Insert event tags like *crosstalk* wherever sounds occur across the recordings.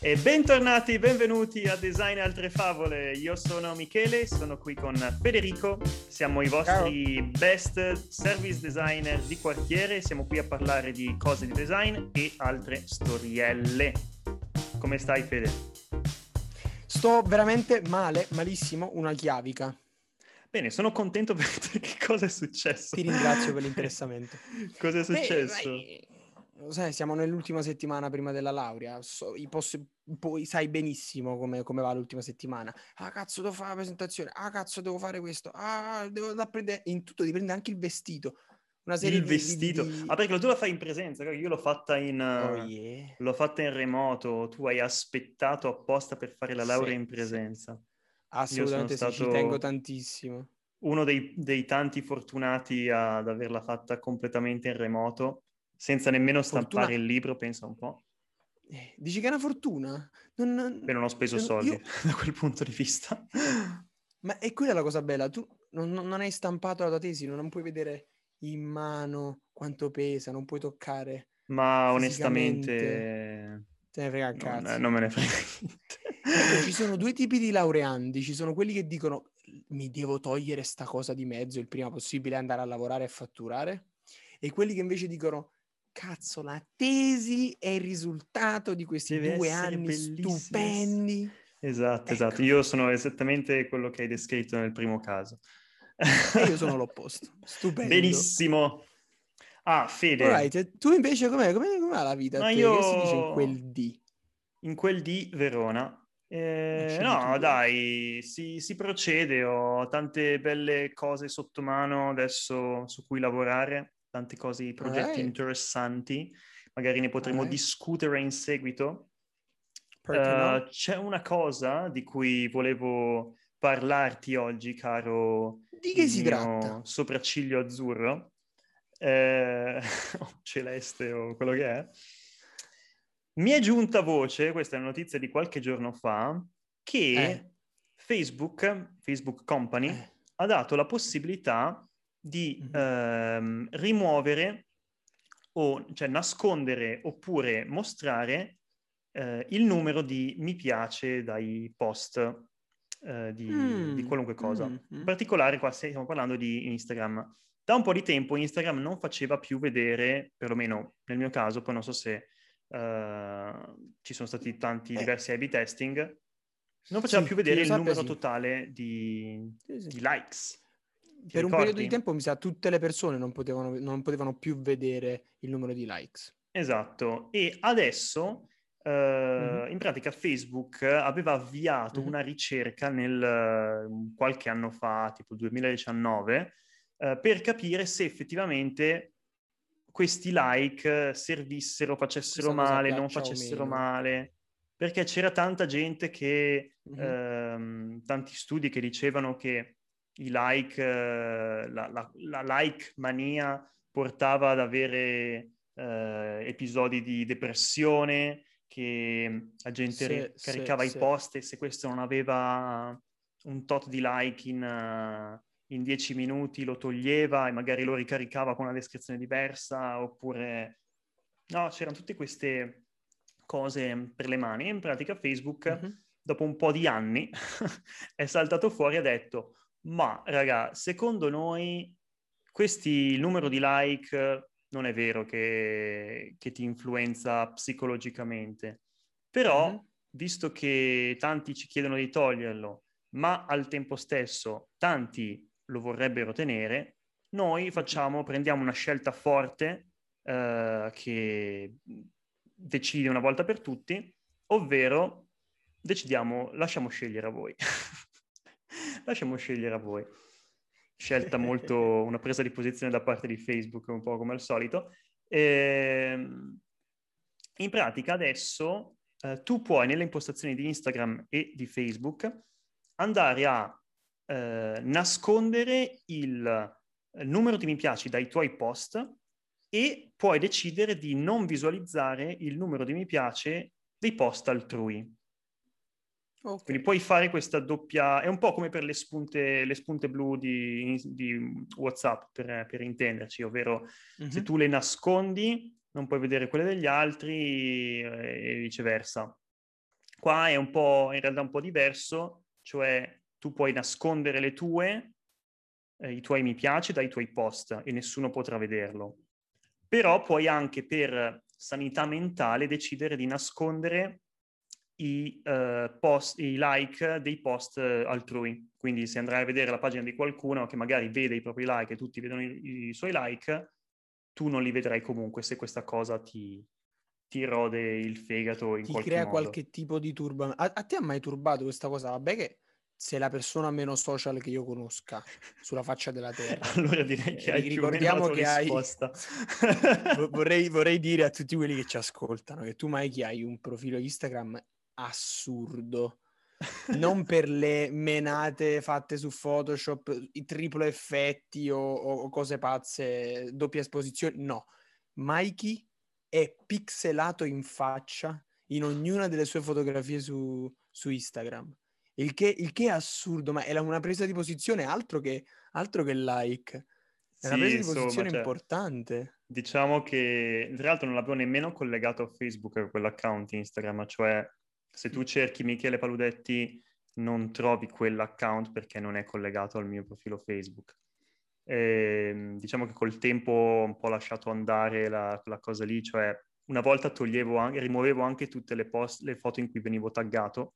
E bentornati, benvenuti a Design e Altre Favole. Io sono Michele, sono qui con Federico. Siamo i vostri Ciao. best service designer di quartiere. Siamo qui a parlare di cose di design e altre storielle. Come stai, Fede? Sto veramente male, malissimo, una chiavica. Bene, sono contento perché *laughs* che cosa è successo? Ti ringrazio per l'interessamento. *laughs* cosa è successo? Beh, sai, siamo nell'ultima settimana prima della laurea, so, posso, poi sai benissimo come, come, va l'ultima settimana. Ah, cazzo, devo fare la presentazione. Ah, cazzo, devo fare questo. Ah, devo prendere... In tutto dipende anche il vestito. Una serie il di, vestito. Di, di... Ah, perché tu la fai in presenza, io l'ho fatta in, oh, yeah. l'ho fatta in remoto, tu hai aspettato apposta per fare la laurea sì, in presenza. Sì. Assolutamente sì, ci tengo tantissimo. Uno dei, dei tanti fortunati ad averla fatta completamente in remoto senza nemmeno stampare fortuna... il libro, pensa un po'. Eh, dici che è una fortuna? Non, non... Beh, non ho speso non, soldi io... *laughs* da quel punto di vista. *laughs* Ma è quella la cosa bella, tu non, non, hai stampato la tua tesi, non puoi vedere in mano quanto pesa, non puoi toccare. Ma onestamente... Te ne frega il cazzo. Non, non me ne frega *laughs* ecco, ci sono due tipi di laureandi, ci sono quelli che dicono mi devo togliere sta cosa di mezzo il prima possibile andare a lavorare e fatturare e quelli che invece dicono cazzo, la tesi è il risultato di questi Deve due anni bellissimo. stupendi. Esatto, ecco. esatto. Io sono esattamente quello che hai descritto nel primo caso. Io sono *laughs* l'opposto. Stupendo. Benissimo. Ah, Fede. Alright, tu invece com'è, com'è, com'è la vita? Ma io... Che si dice in quel D? In quel di Verona. Eh, no, dai, si, si, procede. Ho tante belle cose sotto mano adesso su cui lavorare tanti cose, progetti right. interessanti, magari ne potremo right. discutere in seguito. Uh? C'è una cosa di cui volevo parlarti oggi, caro di che si tratta? sopracciglio azzurro, eh, *laughs* celeste o quello che è. Mi è giunta voce, questa è una notizia di qualche giorno fa, che eh. Facebook, Facebook Company, eh. ha dato la possibilità di mm-hmm. ehm, rimuovere o cioè nascondere oppure mostrare eh, il numero di mi piace dai post eh, di, mm. di, qualunque cosa. Mm-hmm. In particolare qua stiamo parlando di Instagram. Da un po' di tempo Instagram non faceva più vedere, perlomeno nel mio caso, poi non so se uh, ci sono stati tanti eh. diversi A-B testing, non faceva sì, più vedere il numero sì. totale di, sì, di likes per un periodo di tempo mi sa tutte le persone non potevano, non potevano più vedere il numero di likes. Esatto, e adesso uh, mm-hmm. in pratica Facebook aveva avviato mm-hmm. una ricerca nel, qualche anno fa, tipo 2019, uh, per capire se effettivamente questi like servissero, facessero Questa male, non facessero male, perché c'era tanta gente che, mm-hmm. uh, tanti studi che dicevano che i like, eh, la, la, la, like mania portava ad avere eh, episodi di depressione, che la gente sì, caricava sì, i post e se questo non aveva un tot di like in, uh, in dieci minuti lo toglieva e magari lo ricaricava con una descrizione diversa oppure... No, c'erano tutte queste cose per le mani. In pratica Facebook, mm-hmm. dopo un po' di anni, *laughs* è saltato fuori e ha detto ma, raga, secondo noi questi, numero di like non è vero che, che ti influenza psicologicamente. Però, mm-hmm. visto che tanti ci chiedono di toglierlo, ma al tempo stesso tanti lo vorrebbero tenere, noi facciamo, prendiamo una scelta forte uh, che decide una volta per tutti, ovvero decidiamo, lasciamo scegliere a voi. *laughs* Lasciamo scegliere a voi. Scelta molto, *laughs* una presa di posizione da parte di Facebook, un po' come al solito. E, ehm, in pratica adesso eh, tu puoi nelle impostazioni di Instagram e di Facebook andare a eh, nascondere il numero di mi piaci dai tuoi post e puoi decidere di non visualizzare il numero di mi piace dei post altrui. Okay. Quindi puoi fare questa doppia, è un po' come per le spunte, le spunte blu di, di WhatsApp, per, per, intenderci, ovvero mm-hmm. se tu le nascondi non puoi vedere quelle degli altri eh, e viceversa. Qua è un po', in realtà un po' diverso, cioè tu puoi nascondere le tue, eh, i tuoi mi piace dai tuoi post e nessuno potrà vederlo. Però puoi anche per sanità mentale decidere di nascondere i, uh, post, i like dei post altrui. Quindi se andrai a vedere la pagina di qualcuno che magari vede i propri like e tutti vedono i, i suoi like, tu non li vedrai comunque se questa cosa ti, ti rode il fegato in ti qualche crea modo. qualche tipo di turbamento. A, a, te ha mai turbato questa cosa? Vabbè che sei la persona meno social che io conosca sulla faccia della terra. *laughs* allora direi che hai ricordiamo che hai *laughs* vorrei, vorrei dire a tutti quelli che ci ascoltano che tu mai che hai un profilo Instagram assurdo *laughs* non per le menate fatte su Photoshop, i triplo effetti o, o cose pazze, doppia esposizione, no. Mikey è pixelato in faccia in ognuna delle sue fotografie su, su Instagram. Il che, il che, è assurdo, ma è una presa di posizione altro che, altro che like. È una presa di posizione cioè, importante. Diciamo che, tra l'altro, non l'avevo nemmeno collegato a Facebook quell'account Instagram, cioè se tu cerchi Michele Paludetti non trovi quell'account perché non è collegato al mio profilo Facebook. E, ehm, diciamo che col tempo ho un po' lasciato andare la, quella cosa lì, cioè una volta toglievo anche, rimuovevo anche tutte le, post, le foto in cui venivo taggato,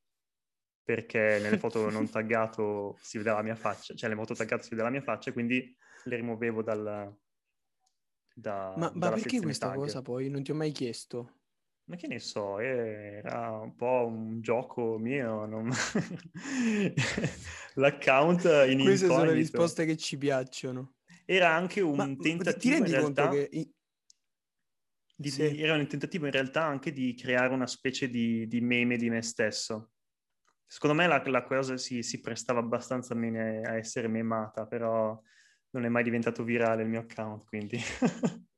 perché nelle foto *laughs* non taggato si vedeva la mia faccia, cioè le foto taggate si vedeva la mia faccia, quindi le rimuovevo dal... Da, ma, ma perché questa tag. cosa poi? Non ti ho mai chiesto. Ma che ne so, era un po' un gioco mio. Non... *laughs* L'account in incognito. Queste sono le risposte che ci piacciono. Era anche un Ma, tentativo in realtà... che... Di, sì. Era un tentativo in realtà anche di creare una specie di, di meme di me stesso. Secondo me la, la cosa si, si, prestava abbastanza bene a essere memata, però non è mai diventato virale il mio account, quindi... *laughs*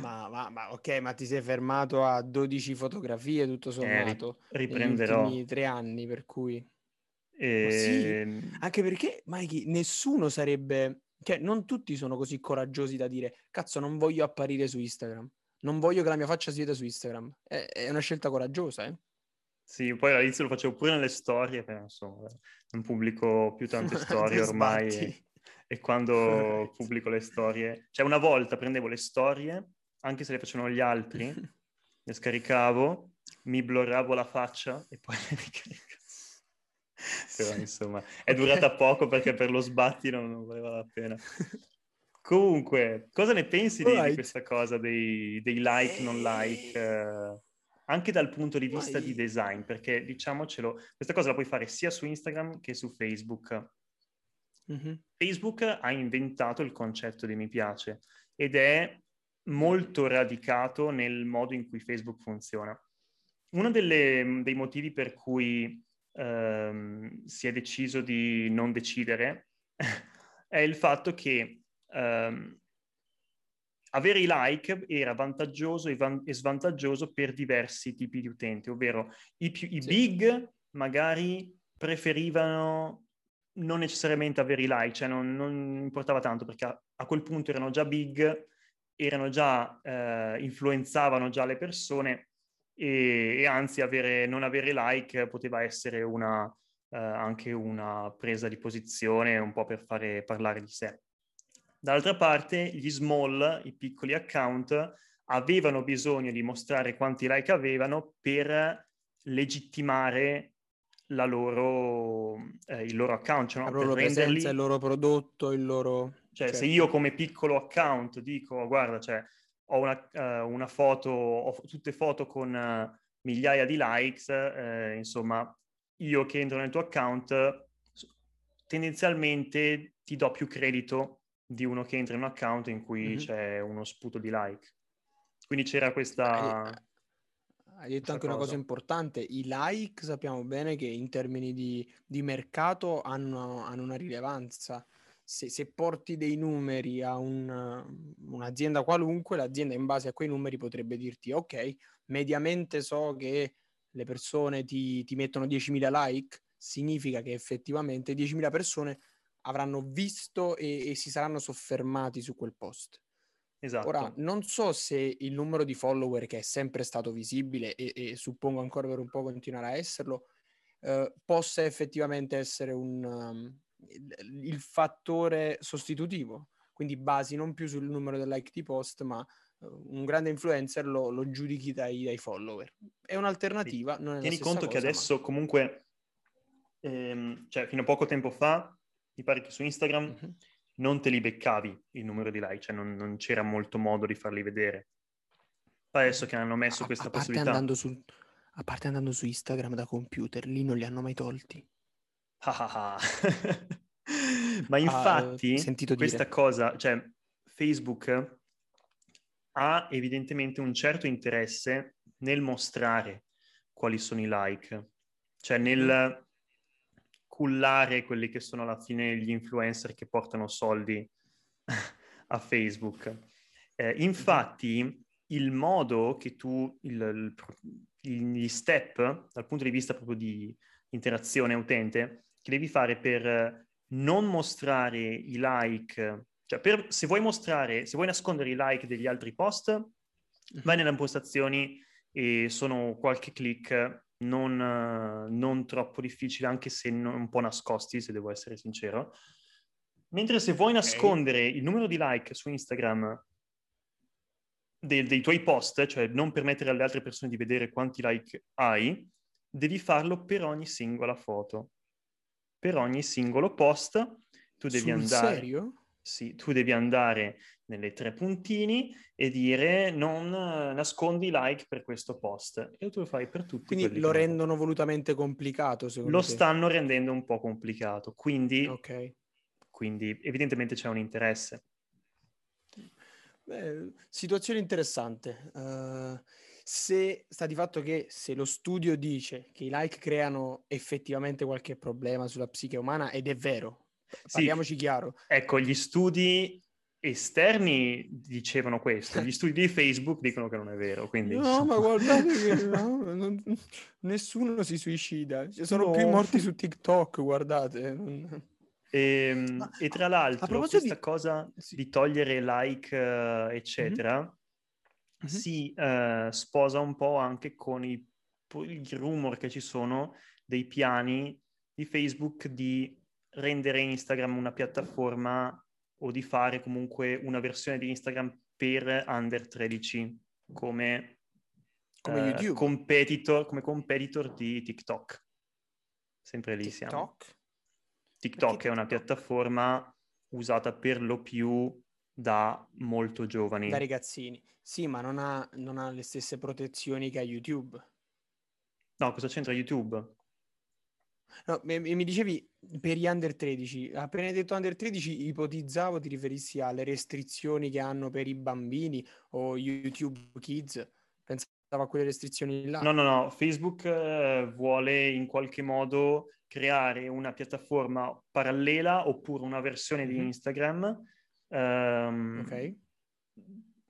Ma, ma, ma, ok, ma ti sei fermato a 12 fotografie tutto eh, sommato eh, riprenderò negli tre anni, per cui e... sì, ehm anche perché Mikey, nessuno sarebbe, cioè non tutti sono così coraggiosi da dire cazzo, non voglio apparire su Instagram, non voglio che la mia faccia si veda su Instagram. È, è una scelta coraggiosa, eh? Sì, poi all'inizio lo facevo pure nelle storie, però insomma, non pubblico più tante *laughs* storie ormai e quando *laughs* pubblico le storie, cioè una volta prendevo le storie, anche se le facevano gli altri, *laughs* le scaricavo, mi blurravo la faccia e poi le ricaricavo. Però *laughs* insomma, è durata poco perché per lo sbatti non, non valeva la pena. Comunque, cosa ne pensi di, di questa cosa dei, dei like, non like? Eh, anche dal punto di vista di design, perché diciamocelo, questa cosa la puoi fare sia su Instagram che su Facebook. Mm-hmm. Facebook ha inventato il concetto di mi piace ed è molto radicato nel modo in cui Facebook funziona. Uno delle, dei motivi per cui ehm, si è deciso di non decidere *laughs* è il fatto che ehm, avere i like era vantaggioso e, van- e, svantaggioso per diversi tipi di utenti, ovvero i, più, i sì. big magari preferivano non necessariamente avere i like, cioè non, non importava tanto perché a, a, quel punto erano già big, erano già, eh, influenzavano già le persone e, e anzi avere, non avere like poteva essere una, eh, anche una presa di posizione un po' per fare parlare di sé. Dall'altra parte gli small, i piccoli account, avevano bisogno di mostrare quanti like avevano per legittimare loro, eh, il loro account, cioè, no? la loro renderli... presenza, il loro prodotto, il loro... Cioè, certo. se io come piccolo account dico, guarda, cioè, ho una, uh, una foto, ho tutte foto con uh, migliaia di likes, uh, insomma, io che entro nel tuo account, tendenzialmente ti do più credito di uno che entra in un account in cui mm-hmm. c'è uno sputo di like. Quindi c'era questa... Hai detto anche cosa. una cosa importante, i like sappiamo bene che in termini di, di mercato hanno, hanno, una rilevanza. Se, se, porti dei numeri a un, un'azienda qualunque, l'azienda in base a quei numeri potrebbe dirti ok, mediamente so che le persone ti, ti mettono 10.000 like, significa che effettivamente 10.000 persone avranno visto e, e si saranno soffermati su quel post. Esatto. Ora, non so se il numero di follower che è sempre stato visibile e, e suppongo ancora per un po' continuerà a esserlo, eh, possa effettivamente essere un, um, il, il, fattore sostitutivo. Quindi basi non più sul numero del like di post, ma uh, un grande influencer lo, lo giudichi dai, dai, follower. È un'alternativa. Sì. Tieni conto cosa, che adesso ma... comunque, ehm, cioè fino a poco tempo fa, mi pare che su Instagram... Mm-hmm non te li beccavi il numero di like, cioè non, non c'era molto modo di farli vedere. Adesso che hanno messo questa a, a possibilità... Su, a parte andando su Instagram da computer, lì non li hanno mai tolti. *laughs* *laughs* Ma ah, infatti, uh, questa cosa, cioè Facebook ha evidentemente un certo interesse nel mostrare quali sono i like, cioè nel mm cullare quelli che sono alla fine gli influencer che portano soldi a Facebook. Eh, infatti, il modo che tu, il, il, gli step dal punto di vista proprio di interazione utente, che devi fare per non mostrare i like, cioè per, se vuoi mostrare, se vuoi nascondere i like degli altri post, vai nelle impostazioni e sono qualche click non, non troppo difficile, anche se non, un po' nascosti, se devo essere sincero. Mentre se vuoi nascondere okay. il numero di like su Instagram dei, dei, tuoi post, cioè non permettere alle altre persone di vedere quanti like hai, devi farlo per ogni singola foto. Per ogni singolo post tu devi Sul andare... serio? Sì, tu devi andare nelle tre puntini e dire non nascondi like per questo post. E tu lo fai per tutti. Quindi lo rendono volutamente complicato, secondo Lo te? stanno rendendo un po' complicato. Quindi, okay. quindi evidentemente c'è un interesse. Beh, situazione interessante. Uh, se sta di fatto che se lo studio dice che i like creano effettivamente qualche problema sulla psiche umana, ed è vero, parliamoci sì, chiaro. Ecco, gli studi esterni dicevano questo, gli *laughs* studi di Facebook dicono che non è vero. Quindi... No, ma guardate che *laughs* no, non, nessuno si suicida, ci sono no. più morti su TikTok, guardate. E, ehm, ma, e tra l'altro, questa di... cosa sì. di togliere like, uh, eccetera, mm-hmm. si uh, sposa un po' anche con i, i rumor che ci sono dei piani di Facebook di rendere Instagram una piattaforma o di fare comunque una versione di Instagram per under 13 come, come, eh, competitor, come competitor di TikTok. Sempre lì TikTok? siamo. TikTok Perché è una TikTok? piattaforma usata per lo più da molto giovani. Da ragazzini. Sì, ma non ha, non ha le stesse protezioni che ha YouTube. No, cosa c'entra YouTube? No, mi, mi dicevi per gli under 13, appena hai detto under 13 ipotizzavo ti riferissi alle restrizioni che hanno per i bambini o YouTube Kids, pensavo a quelle restrizioni là. No, no, no, Facebook eh, vuole in qualche modo creare una piattaforma parallela oppure una versione di Instagram um, okay.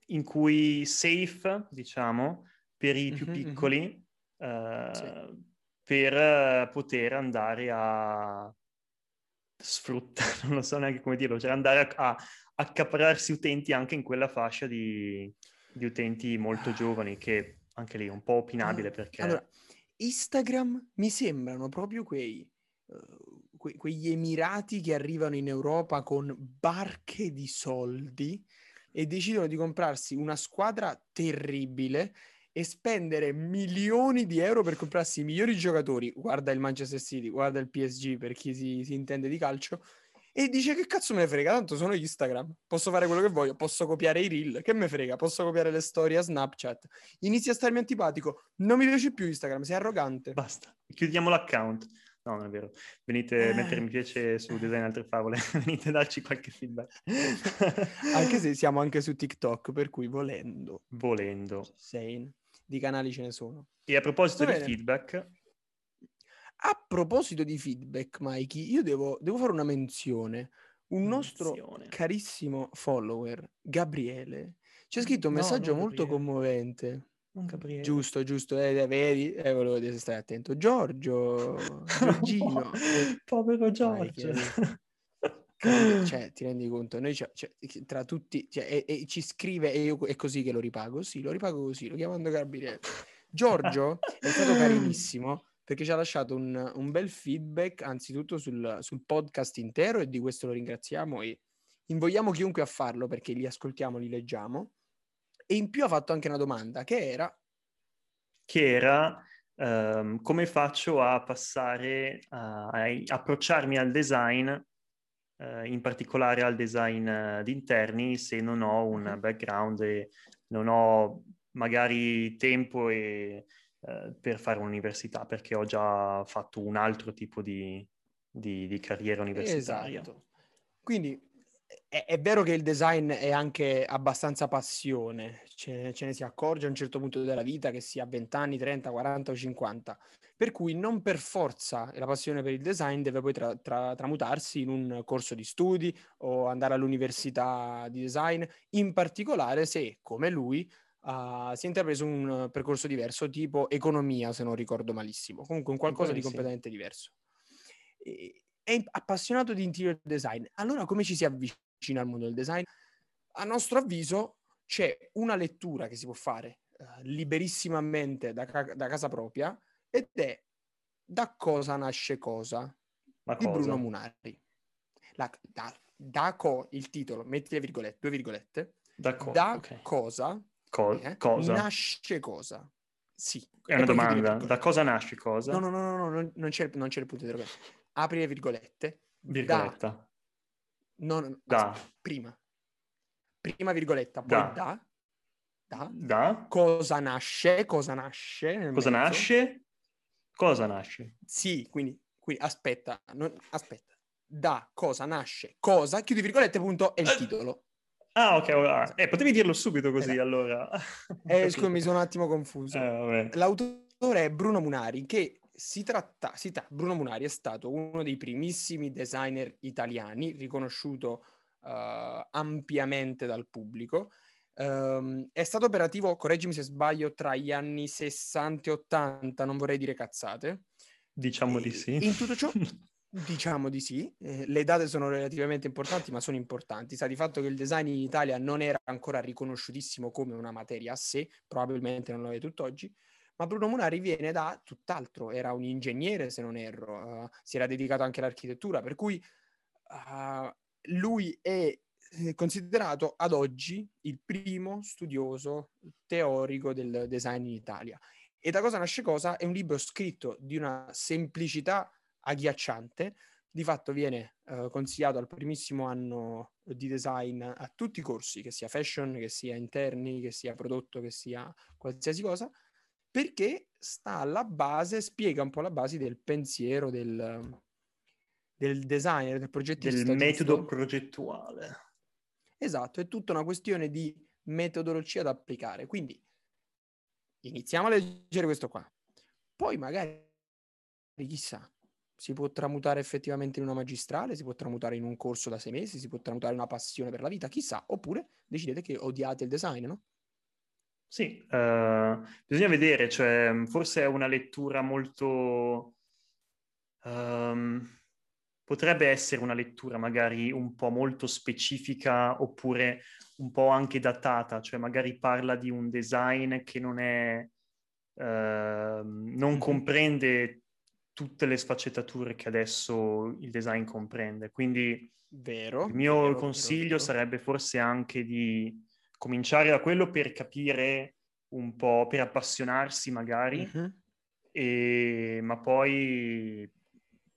in cui safe, diciamo, per i più mm-hmm, piccoli. Mm-hmm. Uh, sì per eh, poter andare a sfruttare, *laughs* non lo so neanche come dirlo, cioè andare a, a accaparrarsi utenti anche in quella fascia di, di, utenti molto giovani, che anche lì è un po' opinabile perché... Allora, Instagram mi sembrano proprio quei, uh, que- quegli emirati che arrivano in Europa con barche di soldi e decidono di comprarsi una squadra terribile e spendere milioni di euro per comprarsi i migliori giocatori, guarda il Manchester City, guarda il PSG per chi si, si intende di calcio, e dice che cazzo me ne frega, tanto sono Instagram, posso fare quello che voglio, posso copiare i reel, che me frega, posso copiare le storie a Snapchat. Inizia a starmi antipatico, non mi piace più Instagram, sei arrogante. Basta, chiudiamo l'account. No, non è vero. Venite a eh. mettere mi piace su Design Altre Favole, *laughs* venite a darci qualche feedback. *laughs* anche se siamo anche su TikTok, per cui volendo. Volendo. Sane di canali ce ne sono. E a proposito di feedback... A proposito di feedback, Mikey, io devo, devo fare una menzione. Un nostro menzione. carissimo follower, Gabriele, ci ha scritto un messaggio no, molto commovente. Non Gabriele. Giusto, giusto, eh, vedi, eh, volevo dire, stai attento. Giorgio, *laughs* Giorgino. Povero Giorgio. *laughs* cioè, ti rendi conto? Noi cioè, cioè, tra tutti, cioè, e, e, ci scrive e io è così che lo ripago. Sì, lo ripago così, lo chiamando carabinieri. Giorgio è stato carinissimo perché ci ha lasciato un, un bel feedback anzitutto sul, sul, podcast intero e di questo lo ringraziamo e invogliamo chiunque a farlo perché li ascoltiamo, li leggiamo. E in più ha fatto anche una domanda che era... Che era um, come faccio a passare, a, a approcciarmi al design eh, in particolare al design uh, di interni se non ho un mm-hmm. background e non ho magari tempo e, uh, per fare un'università perché ho già fatto un altro tipo di, di, di carriera universitaria. Esatto. Quindi è, è, vero che il design è anche abbastanza passione, ce, ce, ne si accorge a un certo punto della vita, che sia a 20 anni, 30, 40 o 50, per cui non per forza la passione per il design deve poi tra, tra, tramutarsi in un corso di studi o andare all'università di design, in particolare se, come lui, uh, si è intrapreso un percorso diverso, tipo economia, se non ricordo malissimo, comunque un qualcosa di completamente diverso. E, è appassionato di interior design. Allora come ci si avvicina al mondo del design? A nostro avviso c'è una lettura che si può fare uh, liberissimamente da, ca- da, casa propria ed è Da cosa nasce cosa Ma di cosa? Bruno Munari. La, da, da co, il titolo, metti le virgolette, due virgolette. Da, co- da okay. cosa, co- eh, cosa nasce cosa. Sì. È una domanda. Da cosa nasce cosa? No, no, no, no, no non, c'è, non c'è il punto di interrogativo apri le virgolette. Virgoletta. Da. No, no, da. Aspetta, prima. Prima virgoletta, poi da. Da. da. da. Cosa nasce? Cosa nasce? Cosa mezzo. nasce? Cosa nasce? Sì, quindi, quindi aspetta, non, aspetta. Da cosa nasce? Cosa? Chiudi virgolette, punto, è il eh. titolo. Ah, ok. Ah, eh, potevi dirlo subito così, eh, allora. eh, *laughs* scusa, mi sono un attimo confuso. Eh, L'autore è Bruno Munari, che si tratta, si tratta, Bruno Munari è stato uno dei primissimi designer italiani, riconosciuto uh, ampiamente dal pubblico. Um, è stato operativo, correggimi se sbaglio, tra gli anni 60 e 80, non vorrei dire cazzate. Diciamo e, di sì. In tutto ciò, *laughs* diciamo di sì. Eh, le date sono relativamente importanti, ma sono importanti. Sa di fatto che il design in Italia non era ancora riconosciutissimo come una materia a sé, probabilmente non lo è tutt'oggi ma Bruno Munari viene da tutt'altro, era un ingegnere se non erro, uh, si era dedicato anche all'architettura, per cui uh, lui è eh, considerato ad oggi il primo studioso teorico del design in Italia. E da cosa nasce cosa? È un libro scritto di una semplicità agghiacciante, di fatto viene uh, consigliato al primissimo anno di design a tutti i corsi, che sia fashion, che sia interni, che sia prodotto, che sia qualsiasi cosa, perché sta alla base, spiega un po' la base del pensiero del, del designer, del progettista. Del metodo progettuale. Esatto, è tutta una questione di metodologia da applicare. Quindi iniziamo a leggere questo qua. Poi magari, chissà, si può tramutare effettivamente in una magistrale, si può tramutare in un corso da sei mesi, si può tramutare in una passione per la vita, chissà, oppure decidete che odiate il design, no? Sì, uh, bisogna vedere, cioè, forse è una lettura molto... Um, potrebbe essere una lettura magari un po' molto specifica oppure un po' anche datata, cioè magari parla di un design che non è... Uh, non comprende tutte le sfaccettature che adesso il design comprende. Quindi vero, il mio vero, consiglio vero, sarebbe forse anche di cominciare da quello per capire un po', per appassionarsi magari, mm-hmm. e, ma poi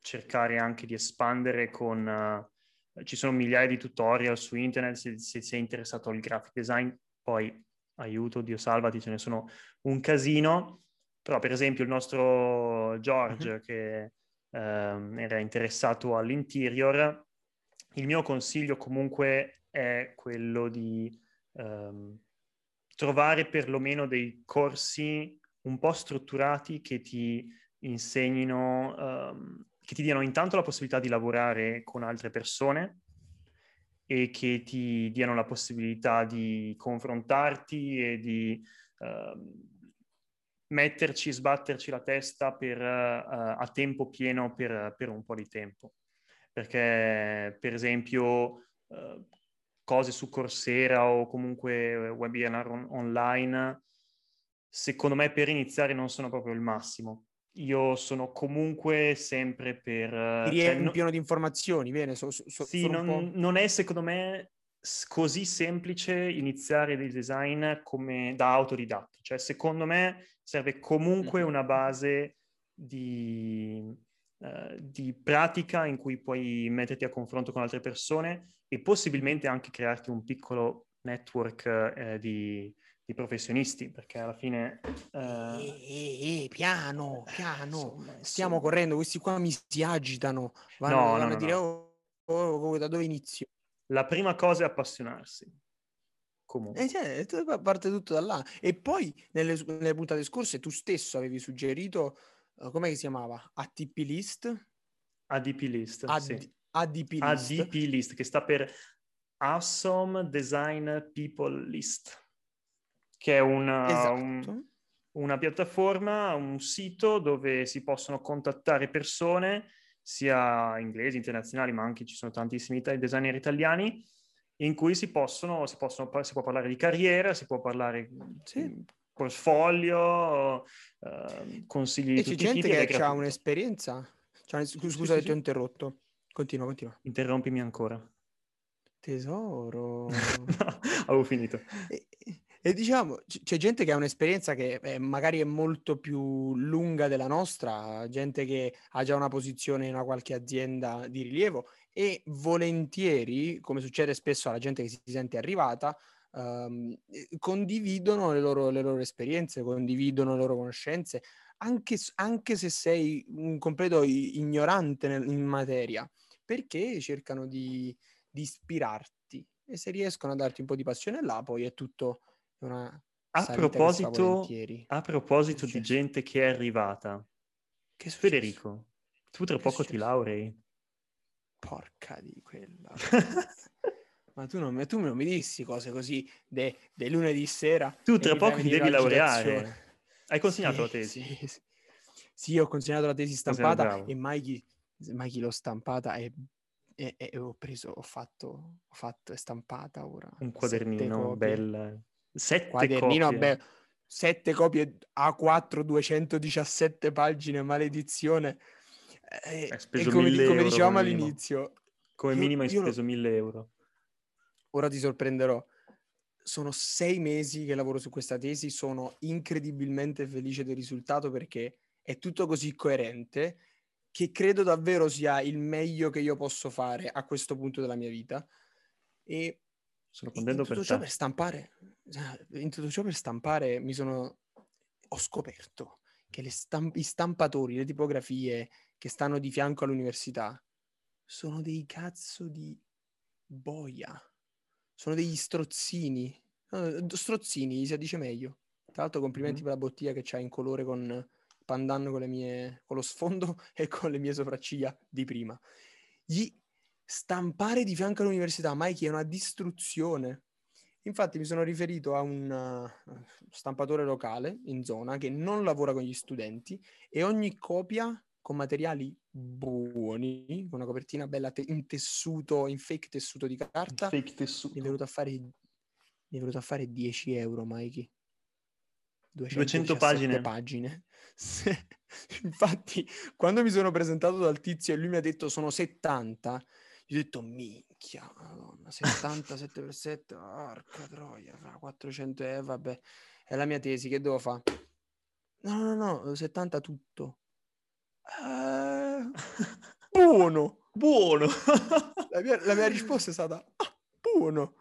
cercare anche di espandere con... Uh, ci sono migliaia di tutorial su internet se, se sei interessato al graphic design, poi aiuto, Dio salvati, ce ne sono un casino, però per esempio il nostro George mm-hmm. che um, era interessato all'interior, il mio consiglio comunque è quello di um, trovare perlomeno dei corsi un po' strutturati che ti insegnino, um, che ti diano intanto la possibilità di lavorare con altre persone e che ti diano la possibilità di confrontarti e di uh, metterci, sbatterci la testa per, uh, a tempo pieno per, per un po' di tempo perché per esempio eh, cose su Coursera o comunque webinar on- online, secondo me per iniziare non sono proprio il massimo. Io sono comunque sempre per... Ti cioè, riempiono no... di informazioni, bene? So, so, sì, non, non, è secondo me così semplice iniziare il design come da autodidatta. Cioè, secondo me serve comunque una base di, uh, di pratica in cui puoi metterti a confronto con altre persone e possibilmente anche crearti un piccolo network eh, di, di, professionisti, perché alla fine... Uh... Eh, eh, piano, piano, insomma, stiamo insomma. correndo, questi qua mi si agitano, vanno, no, vanno no, a dire oh, oh, oh, da dove inizio? La prima cosa è appassionarsi. Comunque. Eh, cioè, parte tutto da là. E poi nelle, nelle puntate scorse tu stesso avevi suggerito, uh, come si chiamava? ATP List? ADP List, Ad- sì. ADP List. ADP List, che sta per Awesome Design People List, che è una, esatto. un, una piattaforma, un sito dove si possono contattare persone, sia inglesi, internazionali, ma anche ci sono tantissimi designer italiani, in cui si possono, si possono, si può parlare di carriera, si può parlare sì. portfolio, uh, consigli di e c'è gente che ha un'esperienza. Cioè, scusa, scusa sì, sì, ti ho interrotto. Continua, continua. Interrompimi ancora. Tesoro. *laughs* no, avevo finito. E, e, diciamo, c- c'è gente che ha un'esperienza che è, magari è molto più lunga della nostra, gente che ha già una posizione in una qualche azienda di rilievo e volentieri, come succede spesso alla gente che si sente arrivata, um, condividono le loro, le loro, esperienze, condividono le loro conoscenze, anche, anche se sei un completo ignorante nel, in materia perché cercano di, di, ispirarti. E se riescono a darti un po' di passione là, poi è tutto una... A proposito, a proposito di gente che è arrivata, che Federico, tu tra poco ti laurei. Porca di quella. *laughs* Ma tu non, tu non mi dissi cose così de, de lunedì sera. Tu tra poco ti devi laureare. Hai consegnato sì, la tesi? Sì, sì. sì, ho consegnato la tesi stampata e Mikey mai chi l'ho stampata e, e, e, ho preso, ho fatto, ho fatto, è stampata ora. Un quadernino bello. Sette quadernino copie. Be- sette copie A4, 217 pagine, maledizione. E, e come, come dicevamo all'inizio, come minimo hai speso lo... 1000 euro. Ora ti sorprenderò. Sono sei mesi che lavoro su questa tesi, sono incredibilmente felice del risultato perché è tutto così coerente che credo davvero sia il meglio che io posso fare a questo punto della mia vita. E sono contento per tutto ciò per stampare, eh, in tutto ciò per stampare mi sono, ho scoperto che stamp- i stampatori, le tipografie che stanno di fianco all'università sono dei cazzo di boia, sono degli strozzini, strozzini si dice meglio. Tra l'altro complimenti mm. per la bottiglia che c'ha in colore con pandan con, le mie, con lo sfondo *laughs* e con le mie sopracciglia di prima. Gli stampare di fianco all'università, Mikey, è una distruzione. Infatti mi sono riferito a un uh, stampatore locale in zona che non lavora con gli studenti e ogni copia con materiali buoni, con una copertina bella te- in tessuto, in fake tessuto di carta, fake tessuto. Mi, è venuto a fare, mi è venuto a fare 10 euro, Mikey. 200 pagine. pagine. *laughs* Infatti, quando mi sono presentato dal tizio e lui mi ha detto sono 70, gli ho detto minchia, madonna, 70, 7 per 7, porca troia, fra 400 euro, vabbè, è la mia tesi, che devo fare? No, no, no, 70 tutto. Eh, buono, *laughs* buono. *laughs* la, mia, la mia risposta è stata, ah, buono.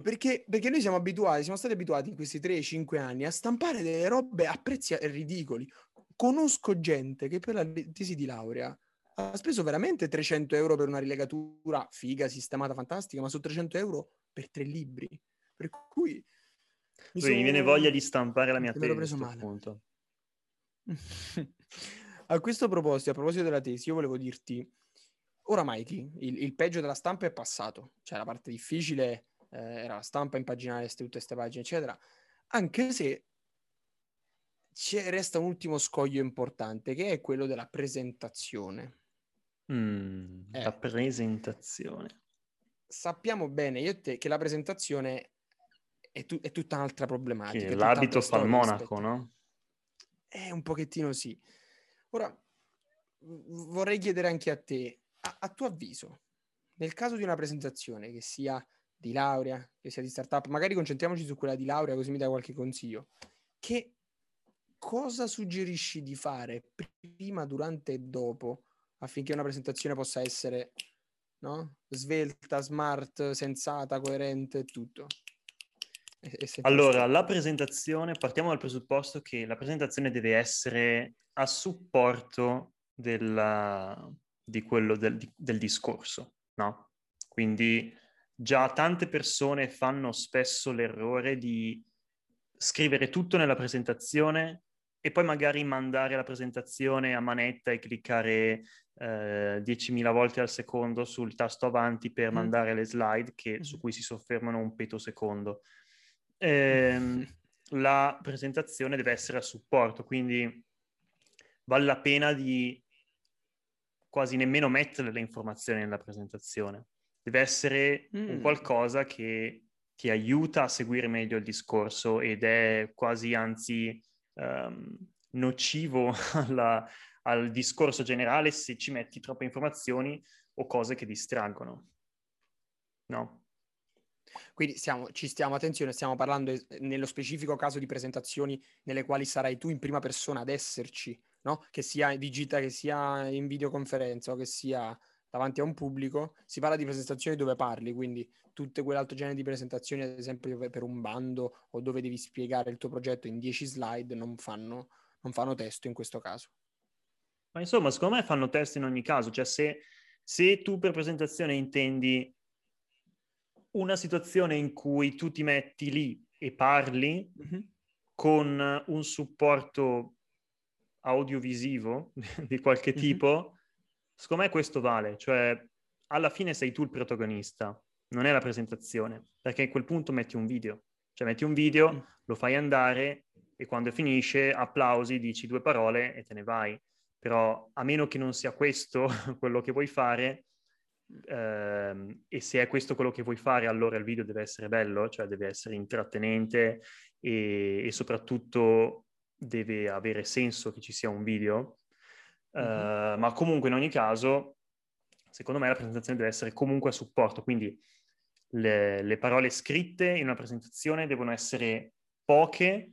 Perché, perché, noi siamo abituati, siamo stati abituati in questi 3-5 anni a stampare delle robe a prezzi ridicoli. Conosco gente che per la tesi di laurea ha speso veramente 300 euro per una rilegatura figa, sistemata, fantastica, ma su 300 euro per tre libri. Per cui... Mi, sono... mi viene voglia di stampare la mia tesi. Me l'ho preso male. Punto. *laughs* a questo proposito, a proposito della tesi, io volevo dirti, ora Mikey, il, il peggio della stampa è passato, cioè la parte difficile eh, era la stampa impaginare tutte queste pagine, eccetera. Anche se c'è, resta un ultimo scoglio importante, che è quello della presentazione. Mm, eh. La presentazione. Sappiamo bene io e te che la presentazione è, tu- è tutta un'altra problematica. Che l'abito fa il monaco, no? Eh, un pochettino sì. Ora, vorrei chiedere anche a te, a, a tuo avviso, nel caso di una presentazione che sia di laurea, che sia di startup, magari concentriamoci su quella di laurea così mi dai qualche consiglio, che cosa suggerisci di fare prima, durante e dopo affinché una presentazione possa essere no? svelta, smart, sensata, coerente, tutto? E, e allora, la presentazione, partiamo dal presupposto che la presentazione deve essere a supporto della, di quello del, del discorso, no? Quindi già tante persone fanno spesso l'errore di scrivere tutto nella presentazione e poi magari mandare la presentazione a manetta e cliccare eh, 10.000 volte al secondo sul tasto avanti per mm. mandare le slide che, su cui si soffermano un peto secondo. Eh, la presentazione deve essere a supporto, quindi vale la pena di quasi nemmeno mettere le informazioni nella presentazione. Deve essere mm. un qualcosa che ti aiuta a seguire meglio il discorso ed è quasi anzi um, nocivo *laughs* alla, al discorso generale se ci metti troppe informazioni o cose che distraggono. No? Quindi stiamo, ci stiamo, attenzione, stiamo parlando nello specifico caso di presentazioni nelle quali sarai tu in prima persona ad esserci, no? Che sia digita, che sia in videoconferenza o che sia davanti a un pubblico. Si parla di presentazioni dove parli, quindi tutte quell'altro genere di presentazioni, ad esempio per un bando o dove devi spiegare il tuo progetto in 10 slide, non fanno, non fanno testo in questo caso. Ma insomma, secondo me fanno testo in ogni caso, cioè se, se tu per presentazione intendi una situazione in cui tu ti metti lì e parli mm-hmm. con un supporto audiovisivo *laughs* di qualche mm-hmm. tipo, secondo me questo vale, cioè alla fine sei tu il protagonista, non è la presentazione, perché a quel punto metti un video, cioè metti un video, mm. lo fai andare e quando finisce applausi, dici due parole e te ne vai. Però a meno che non sia questo *laughs* quello che vuoi fare, ehm, e se è questo quello che vuoi fare, allora il video deve essere bello, cioè deve essere intrattenente e, e soprattutto deve avere senso che ci sia un video. Mm-hmm. Uh, ma comunque in ogni caso, secondo me la presentazione deve essere comunque a supporto, quindi le, le parole scritte in una presentazione devono essere poche,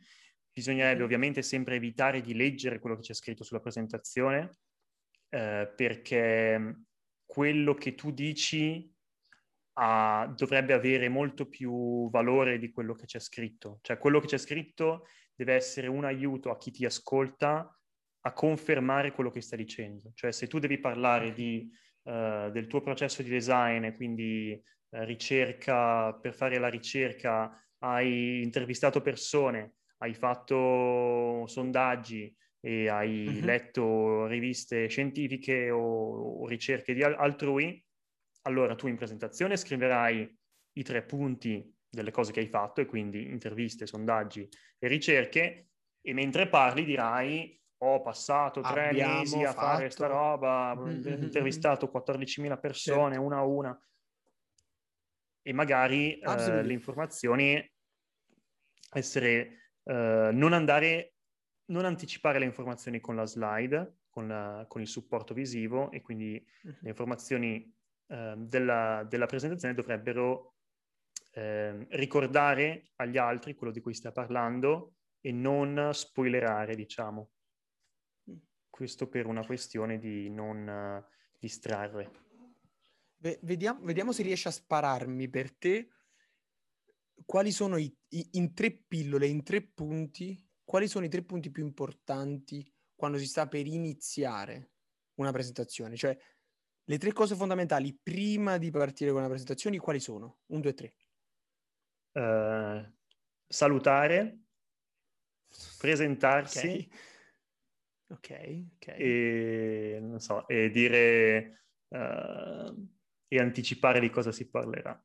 bisognerebbe ovviamente sempre evitare di leggere quello che c'è scritto sulla presentazione, eh, perché quello che tu dici ha, dovrebbe avere molto più valore di quello che c'è scritto. Cioè quello che c'è scritto deve essere un aiuto a chi ti ascolta a confermare quello che stai dicendo. Cioè se tu devi parlare di, uh, del tuo processo di design quindi uh, ricerca, per fare la ricerca hai intervistato persone, hai fatto sondaggi e hai uh-huh. letto riviste scientifiche o, o ricerche di altrui, allora tu in presentazione scriverai i tre punti delle cose che hai fatto e quindi interviste, sondaggi e ricerche e mentre parli dirai ho passato tre Abbiamo mesi a fatto... fare questa roba, ho mm-hmm. intervistato 14.000 persone certo. una a una e magari eh, le informazioni essere eh, non andare non anticipare le informazioni con la slide, con, la, con il supporto visivo e quindi uh-huh. le informazioni eh, della, della, presentazione dovrebbero eh, ricordare agli altri quello di cui stai parlando e non spoilerare, diciamo. Questo per una questione di non uh, distrarre. Vediamo, vediamo, se riesci a spararmi per te quali sono i, i, in tre pillole, in tre punti, quali sono i tre punti più importanti quando si sta per iniziare una presentazione? Cioè, le tre cose fondamentali prima di partire con una presentazione, quali sono? Un, due, tre. Uh, salutare, presentarsi. Ok, ok. E, non so, e dire uh, e anticipare di cosa si parlerà.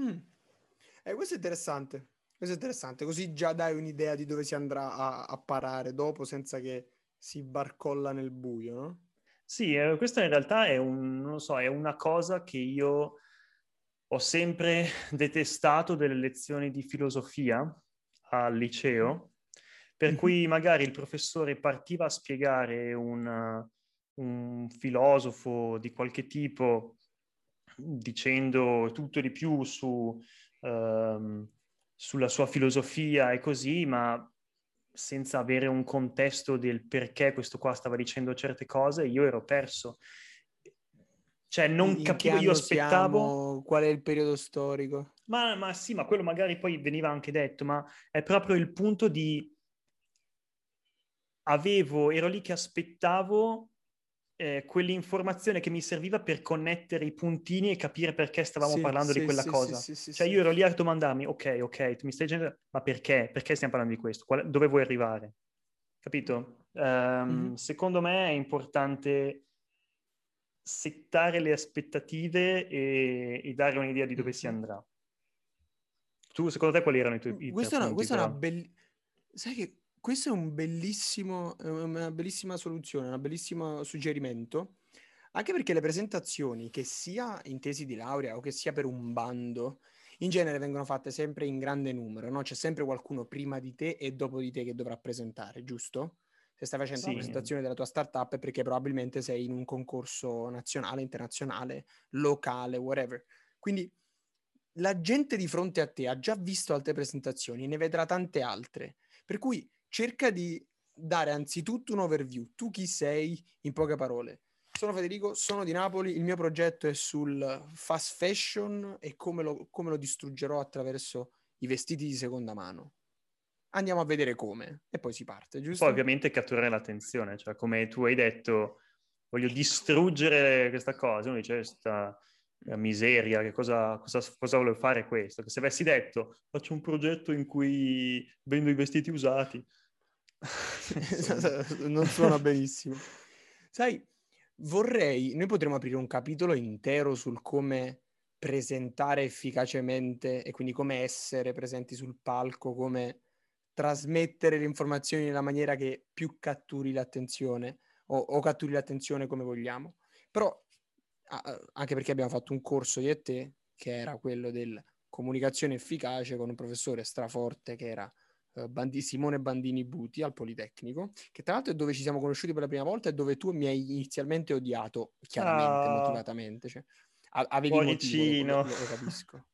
Mm. Eh, questo è interessante. Questo è interessante, così già dai un'idea di dove si andrà a, a parare dopo senza che si barcolla nel buio, no? Sì, eh, questa in realtà è, un, so, è una cosa che io ho sempre detestato delle lezioni di filosofia al liceo, per cui magari il professore partiva a spiegare un, un filosofo di qualche tipo dicendo tutto di più su, um, sulla sua filosofia e così, ma senza avere un contesto del perché questo qua stava dicendo certe cose, io ero perso. Cioè, non In capivo, io aspettavo... Siamo? Qual è il periodo storico? Ma, ma sì, ma quello magari poi veniva anche detto, ma è proprio il punto di... Avevo, ero lì che aspettavo eh, quell'informazione che mi serviva per connettere i puntini e capire perché stavamo sì, parlando sì, di quella sì, cosa. cioè io ero lì a domandarmi, ok, ok, mi stai dicendo, ma perché? Perché stiamo parlando di questo? Qual- dove vuoi arrivare? Capito? Um, mm-hmm. Secondo me è importante settare le aspettative e, e dare un'idea di dove mm-hmm. si andrà. Tu, secondo te, quali erano i tuoi i Questa è una, questa è una bellissima... Sai che questo è un bellissimo, una bellissima soluzione, un bellissimo suggerimento, anche perché le presentazioni, che sia in tesi di laurea o che sia per un bando, in genere vengono fatte sempre in grande numero, no? C'è sempre qualcuno prima di te e dopo di te che dovrà presentare, giusto? Se stai facendo sì. la presentazione della tua startup è perché probabilmente sei in un concorso nazionale, internazionale, locale, whatever. Quindi la gente di fronte a te ha già visto altre presentazioni, ne vedrà tante altre. Per cui cerca di dare anzitutto un overview. Tu chi sei in poche parole? Sono Federico, sono di Napoli, il mio progetto è sul fast fashion e come lo, come lo distruggerò attraverso i vestiti di seconda mano. Andiamo a vedere come e poi si parte, giusto? Poi ovviamente catturare l'attenzione, cioè come tu hai detto, voglio distruggere questa cosa, uno dice questa miseria, che cosa, cosa, cosa volevo fare questo? Che se avessi detto faccio un progetto in cui vendo i vestiti usati, *laughs* non suona benissimo. Sai, vorrei, noi potremmo aprire un capitolo intero sul come presentare efficacemente e quindi come essere presenti sul palco, come trasmettere le informazioni nella maniera che più catturi l'attenzione o, o catturi l'attenzione come vogliamo. Però, anche perché abbiamo fatto un corso io e te, che era quello del comunicazione efficace con un professore straforte che era eh, Bandi- Simone Bandini Buti al Politecnico, che tra l'altro è dove ci siamo conosciuti per la prima volta e dove tu mi hai inizialmente odiato, chiaramente, oh. motivatamente. Cioè, avevi Cuoricino. motivo, lo, lo capisco.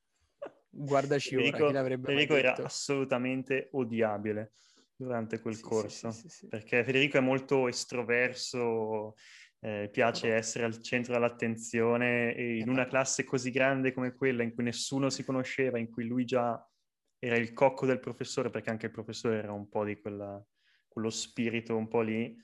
Guardaci Federico, ora, chi l'avrebbe Federico era assolutamente odiabile durante quel sì, corso, sì, sì, perché Federico è molto estroverso, eh, piace essere al centro dell'attenzione e in una esatto. classe così grande come quella in cui nessuno si conosceva, in cui lui già era il cocco del professore, perché anche il professore era un po' di quella, quello spirito un po' lì,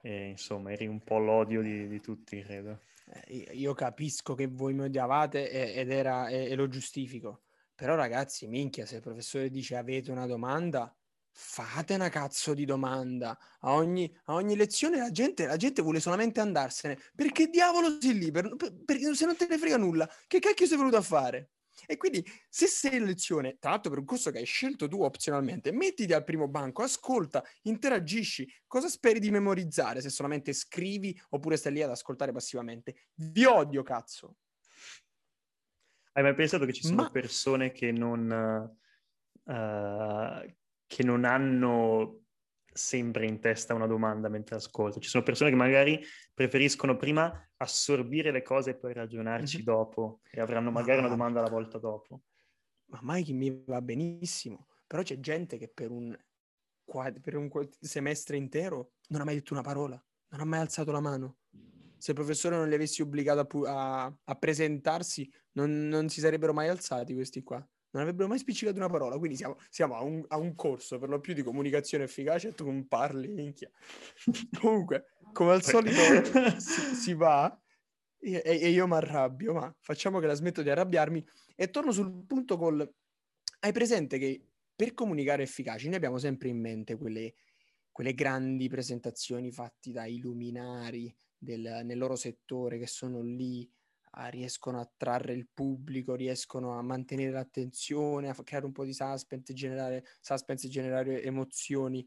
e insomma eri un po' l'odio di, di tutti, credo. Eh, io capisco che voi mi odiavate ed era, e, e lo giustifico, però ragazzi, minchia, se il professore dice avete una domanda, fate una cazzo di domanda. A ogni, a ogni lezione la gente, la gente, vuole solamente andarsene. Perché diavolo sei lì? Per, per, per, se non te ne frega nulla, che cacchio sei venuto a fare? E quindi se sei in lezione, tra l'altro per un corso che hai scelto tu opzionalmente, mettiti al primo banco, ascolta, interagisci. Cosa speri di memorizzare se solamente scrivi oppure stai lì ad ascoltare passivamente? Vi odio, cazzo. Hai mai pensato che ci sono Ma... persone che non, uh, che non hanno sempre in testa una domanda mentre ascolto. Ci sono persone che magari preferiscono prima assorbire le cose e poi ragionarci mm-hmm. dopo e avranno magari Ma... una domanda alla volta dopo. Ma mai che mi va benissimo. Però c'è gente che per un, per un semestre intero non ha mai detto una parola, non ha mai alzato la mano. Se il professore non li avessi obbligato a, pu- a, a presentarsi, non, non si sarebbero mai alzati questi qua non avrebbero mai spiccicato una parola. Quindi siamo, siamo a, un, a, un, corso per lo più di comunicazione efficace e tu non parli, minchia. *laughs* Comunque, come al solito si, si va e, e io mi arrabbio, ma facciamo che la smetto di arrabbiarmi e torno sul punto col... Hai presente che per comunicare efficaci noi abbiamo sempre in mente quelle, quelle grandi presentazioni fatte dai luminari del, nel loro settore che sono lì riescono a trarre il pubblico, riescono a mantenere l'attenzione, a creare un po' di suspense, generare, suspense generare emozioni.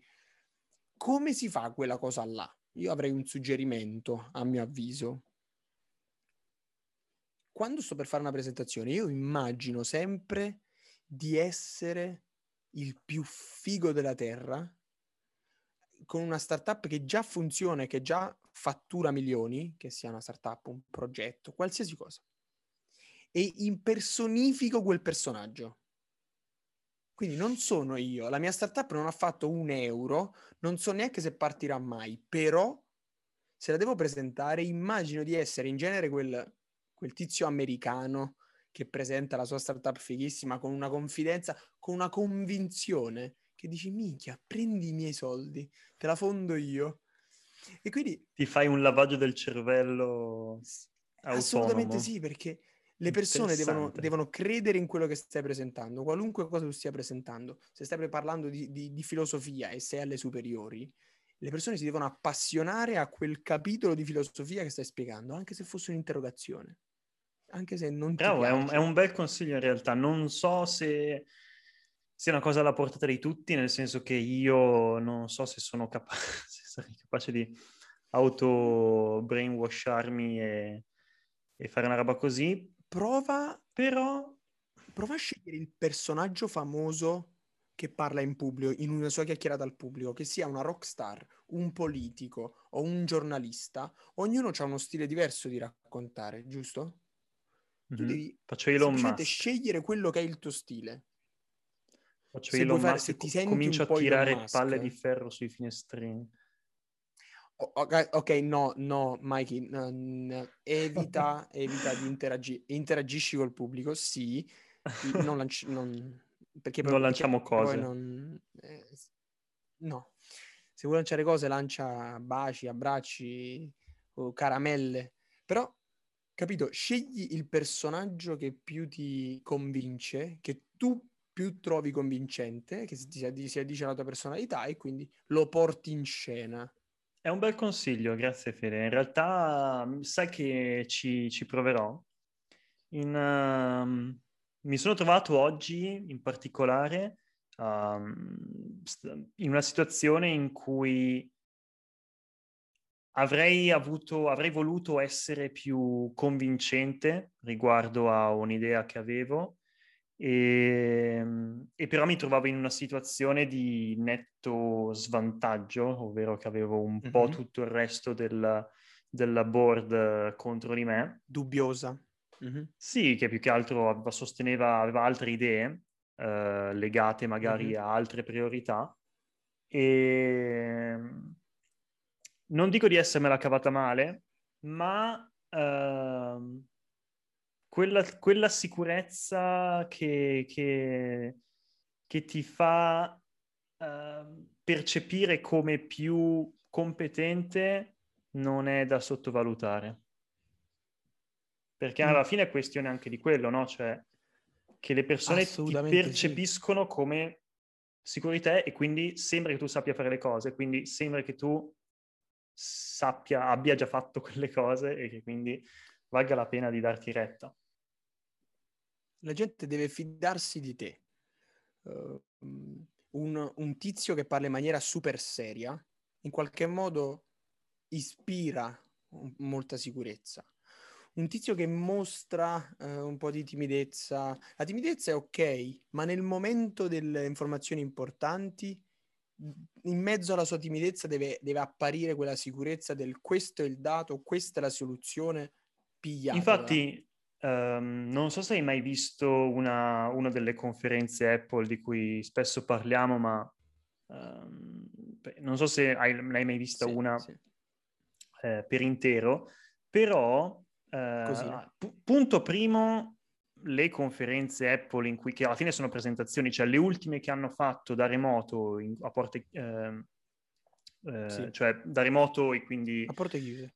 Come si fa quella cosa là? io avrei un suggerimento, a mio avviso. Quando sto per fare una presentazione, io immagino sempre di essere il più figo della terra con una startup che già funziona che già fattura milioni, che sia una startup, un progetto, qualsiasi cosa. E impersonifico quel personaggio. Quindi non sono io, la mia startup non ha fatto un euro, non so neanche se partirà mai, però se la devo presentare immagino di essere in genere quel, quel tizio americano che presenta la sua startup fighissima con una confidenza, con una convinzione che dici minchia, prendi i miei soldi, te la fondo io. E quindi ti fai un lavaggio del cervello autonomo. Assolutamente sì, perché le persone devono, devono, credere in quello che stai presentando, qualunque cosa tu stia presentando. Se stai parlando di, di, di, filosofia e sei alle superiori, le persone si devono appassionare a quel capitolo di filosofia che stai spiegando, anche se fosse un'interrogazione. Anche se non Bravo, è un, è un, bel consiglio in realtà. Non so se sia una cosa alla portata di tutti, nel senso che io non so se sono capace, *laughs* se sarei capace di auto-brainwasharmi e, e fare una roba così, prova però prova a scegliere il personaggio famoso che parla in pubblico, in una sua chiacchierata al pubblico, che sia una rockstar, un politico o un giornalista, ognuno ha uno stile diverso di raccontare, giusto? Mm-hmm. Tu devi Faccio Elon Musk. scegliere quello che è il tuo stile. Faccio se Elon Musk, fare, se ti senti comincio a tirare palle di ferro sui finestrini. Ok, ok, no, no, Mikey, no, no. evita, *laughs* evita di interagire, interagisci col pubblico, sì, non, lanci, non, perché non lanciamo cose. Non, eh, no, se vuoi lanciare cose lancia baci, abbracci o caramelle, però, capito, scegli il personaggio che più ti convince, che tu più trovi convincente, che si, si addice alla tua personalità e quindi lo porti in scena. È un bel consiglio, grazie Fede. In realtà sai che ci, ci proverò. In, uh, mi sono trovato oggi in particolare uh, in una situazione in cui avrei, avuto, avrei voluto essere più convincente riguardo a un'idea che avevo e, ehm, e, però mi trovavo in una situazione di netto svantaggio, ovvero che avevo un mm-hmm. po' tutto il resto del, della board contro di me. Dubbiosa. Mm-hmm. Sì, che più che altro aveva, sosteneva, aveva altre idee eh, legate magari mm-hmm. a altre priorità. E ehm, non dico di essermela cavata male, ma... Uh, quella, quella sicurezza che, che, che, ti fa uh, percepire come più competente non è da sottovalutare. Perché mm. alla fine è questione anche di quello, no? Cioè che le persone ti percepiscono sì. come sicuro di te e quindi sembra che tu sappia fare le cose, quindi sembra che tu sappia, abbia già fatto quelle cose e che quindi valga la pena di darti retta la gente deve fidarsi di te. Uh, un, un, tizio che parla in maniera super seria, in qualche modo ispira molta sicurezza. Un tizio che mostra uh, un po' di timidezza. La timidezza è ok, ma nel momento delle informazioni importanti, in mezzo alla sua timidezza deve, deve apparire quella sicurezza del questo è il dato, questa è la soluzione, pigliata. Infatti, Um, non so se hai mai visto una, una, delle conferenze Apple di cui spesso parliamo, ma um, non so se hai, l'hai mai vista sì, una sì. Eh, per intero, però eh, p- punto primo, le conferenze Apple in cui, che alla fine sono presentazioni, cioè le ultime che hanno fatto da remoto in, a porte... Eh, eh, sì. cioè da remoto e quindi a porte chiuse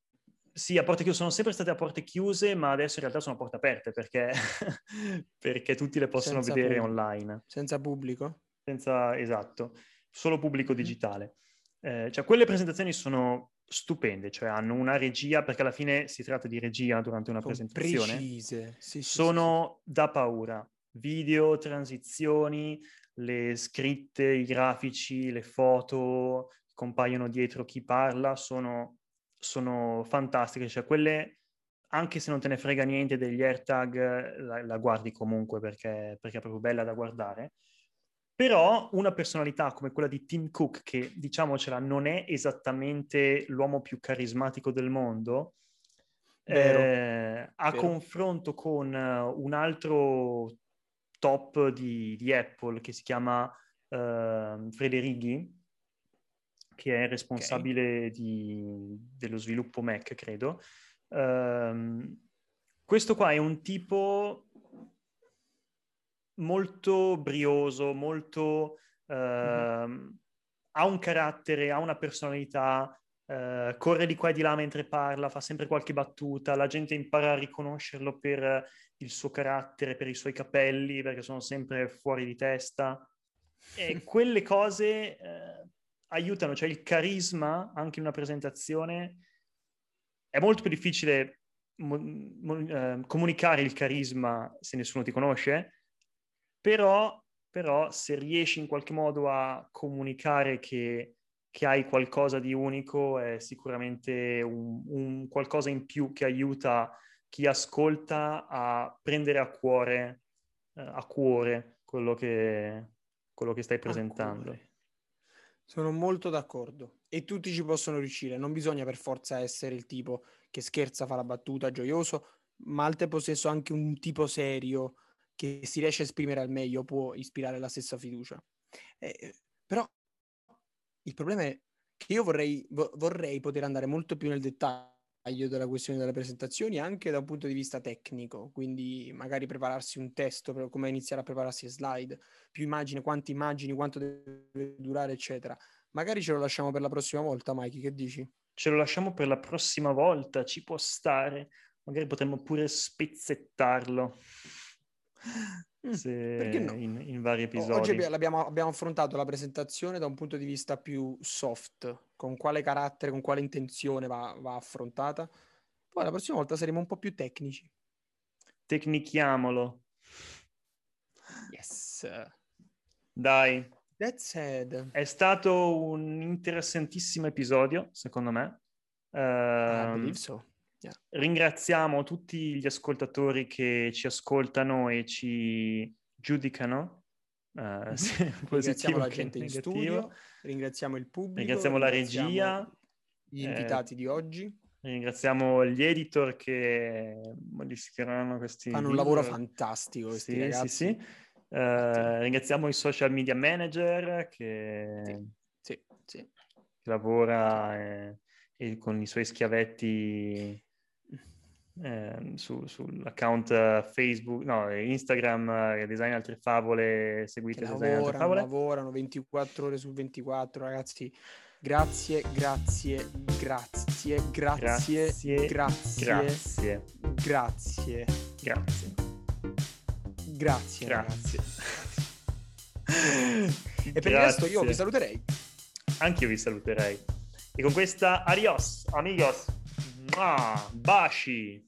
sì, a porte chiuse sono sempre state a porte chiuse, ma adesso in realtà sono a porte aperte perché, *laughs* perché tutti le possono Senza vedere pubblico. online. Senza pubblico? Senza, esatto, solo pubblico mm. digitale. Eh, cioè, quelle presentazioni sono stupende, cioè hanno una regia, perché alla fine si tratta di regia durante una sono presentazione. Precise. Sì, sì, sono sì, da paura. Video, transizioni, le scritte, i grafici, le foto, compaiono dietro chi parla sono, sono fantastiche, cioè quelle anche se non te ne frega niente degli AirTag, la, la guardi comunque perché, perché, è proprio bella da guardare. Però una personalità come quella di Tim Cook, che diciamocela non è esattamente l'uomo più carismatico del mondo. Eh, a Vero. confronto con uh, un altro top di, di, Apple che si chiama uh, Frederighi, che è responsabile okay. di, dello sviluppo Mac, credo. Uh, questo qua è un tipo molto brioso, molto... Mm-hmm. ha un carattere, ha una personalità, uh, corre di qua e di là mentre parla, fa sempre qualche battuta, la gente impara a riconoscerlo per il suo carattere, per i suoi capelli, perché sono sempre fuori di testa. E *laughs* quelle cose uh, aiutano, cioè il carisma anche in una presentazione è molto più difficile mo- mo- uh, comunicare il carisma se nessuno ti conosce, però, però se riesci in qualche modo a comunicare che, che hai qualcosa di unico è sicuramente un, un, qualcosa in più che aiuta chi ascolta a prendere a cuore, uh, a cuore quello che, quello che stai presentando. Sono molto d'accordo e tutti ci possono riuscire, non bisogna per forza essere il tipo che scherza, fa la battuta, gioioso, ma al tempo stesso anche un tipo serio che si riesce a esprimere al meglio può ispirare la stessa fiducia. Eh, però il problema è che io vorrei, vorrei poter andare molto più nel dettaglio della questione delle presentazioni anche da un punto di vista tecnico, quindi magari prepararsi un testo, come iniziare a prepararsi slide, più immagini, quante immagini, quanto deve durare, eccetera. Magari ce lo lasciamo per la prossima volta, Mikey, che dici? Ce lo lasciamo per la prossima volta, ci può stare. Magari potremmo pure spezzettarlo. Mm, Se no? in, in, vari episodi. Oggi abbiamo, abbiamo, affrontato la presentazione da un punto di vista più soft, con quale carattere, con quale intenzione va, va affrontata. Poi la prossima volta saremo un po' più tecnici. Tecnichiamolo. Yes. Dai. È stato un interessantissimo episodio, secondo me. Uh, I believe so. Yeah. Ringraziamo tutti gli ascoltatori che ci ascoltano e ci giudicano. Uh, ringraziamo la gente in studio, ringraziamo il pubblico, ringraziamo la regia, gli invitati eh, di oggi. Ringraziamo gli editor che modificheranno questi. Fanno un lavoro fantastico. Questi sì, ragazzi. sì, sì. Uh, ringraziamo i social media manager che, sì, sì, che lavora e, e con i suoi schiavetti eh, su, sull'account Facebook, no, Instagram, eh, Design Altre Favole, seguite che Design lavorano, Altre Favole. Lavorano 24 ore su 24, ragazzi. Grazie, grazie, grazie, grazie, grazie, grazie, grazie, grazie. grazie. Grazie. Grazie. *laughs* e per il resto io vi saluterei. Anche io vi saluterei. E con questa adios, amigos. Mua, baci.